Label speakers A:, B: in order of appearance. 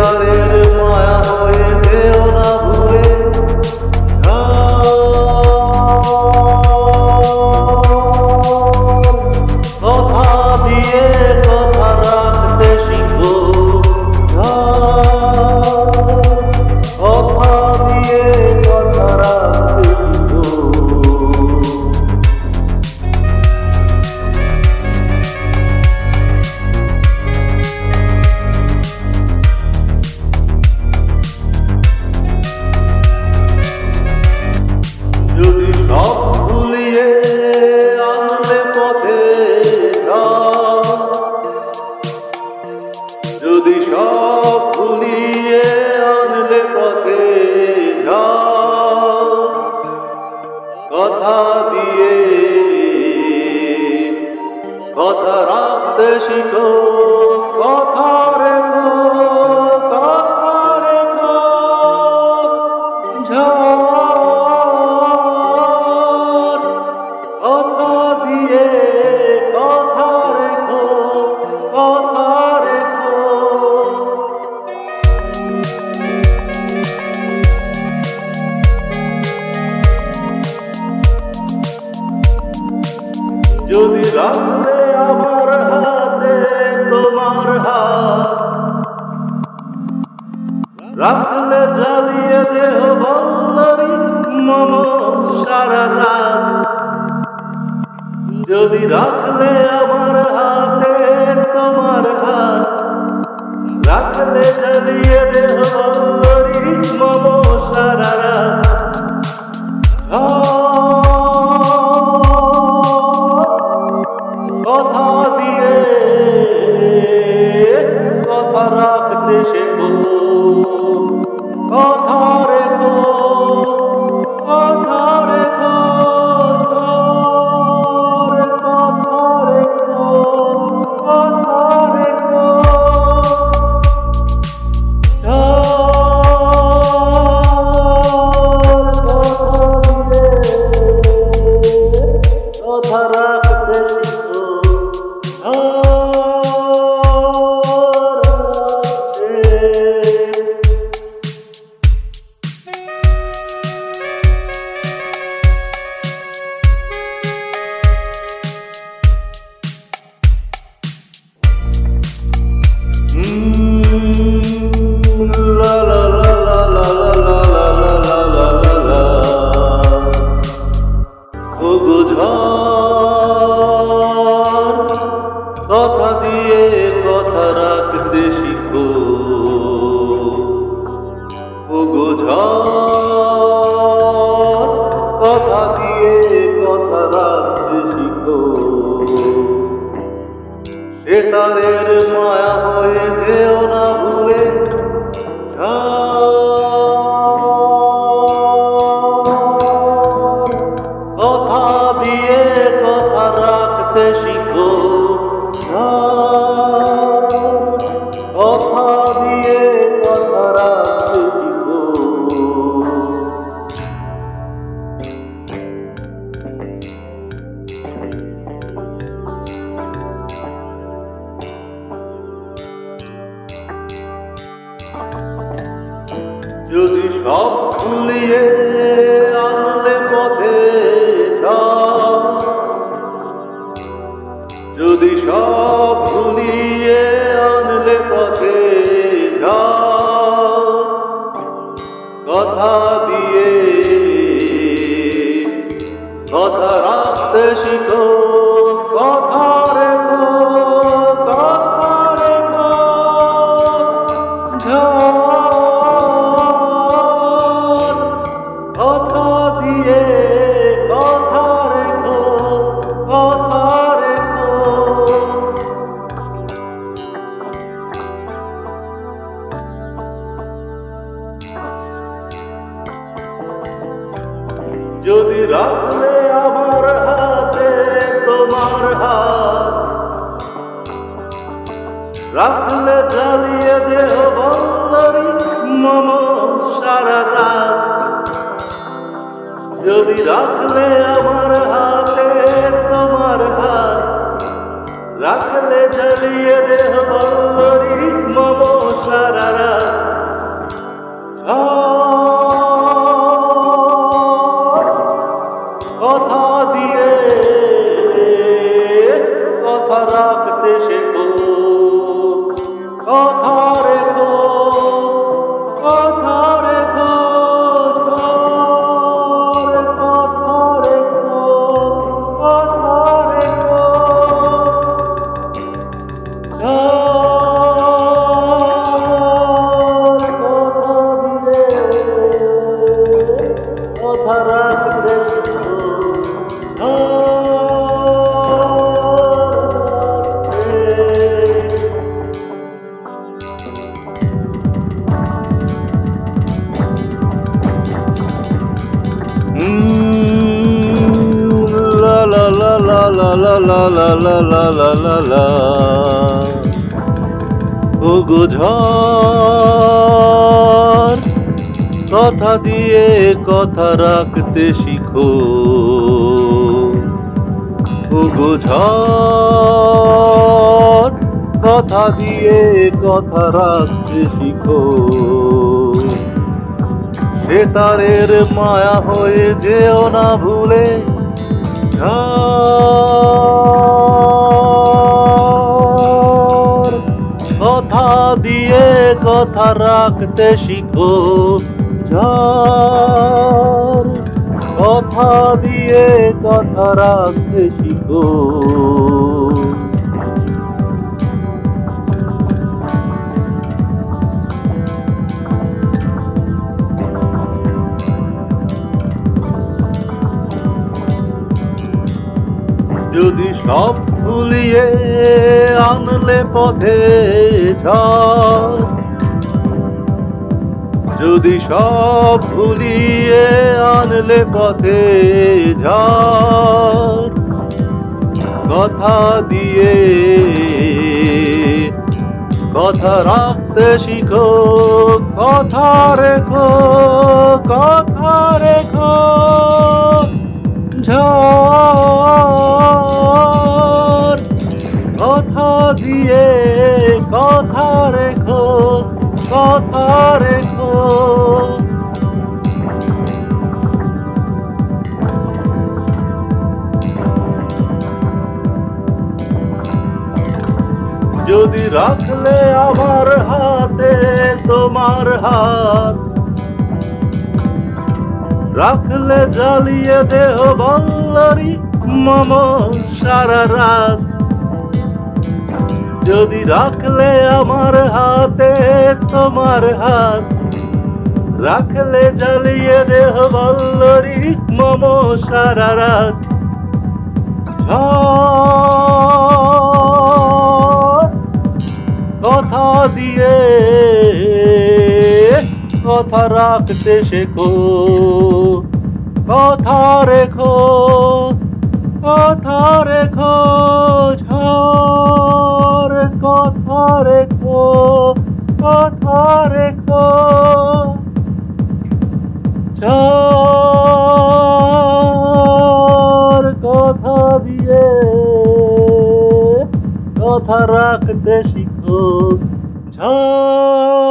A: verdades. কথা রাখতে শিখো কথা রাখলে জ্বালিয়ে দেহ বল্লরি মম সারা রাত। যদি রাখলে আমার হাতে তোমার হাত, রাখলে জ্বালিয়ে দেহ বল্লরি মম ঝড়, কথা দিয়ে কথা রাখতে শিখো। সে তারের মায়া হয়ে যেও ভুলে কথা দিয়ে কথা রাখতে যদি সব ভুলিয়ে আনলে পথে যদি সব ভুলিয়ে আনলে পথে কথা দিয়ে, কথা রাখতে শিখো, কথা রেখো কথা রেখো যদি রাখলে আমার হাতে তোমার হাত, রাখলে জ্বালিয়ে দেহ বল্লরি মম সারা রাত। যদি রাখলে আমার কথা রাখতে শেখো। কথা লা লা লা লা লা লা লা ওগো ঝড়, কথা দিয়ে কথা রাখতে শিখো। ওগো ঝড়, কথা দিয়ে কথা রাখতে শিখো। সে তারের মায়া হয়ে যেও না ভুলে। ঝড় কথা রাখতে শিখো। ঝড় কথা দিয়ে কথা রাখতে শিখো। যদি সব ভুলিয়ে আনলে পথে ঝড় যদি সব ভুলিয়ে আনলে পথে ঝড়? কথা দিয়ে, কথা রাখতে শিখো, কথা রেখো কথা রেখো, ঝড় যদি রাখলে আমার হাতে তোমার হাত, রাখলে জ্বালিয়ে দেহ বল্লরি মম সারা রাত। যদি রাখলে আমার হাতে তোমার হাত, রাখলে জ্বালিয়ে দেহ বল্লরি মম সারা রাত। ঝড় দিয়ে কথা রাখতে শেখো, কথা রেখো কথা রেখো কথা রেখো কথা রেখো। কথা দিয়ে কথা রাখতে শিখো। Oh.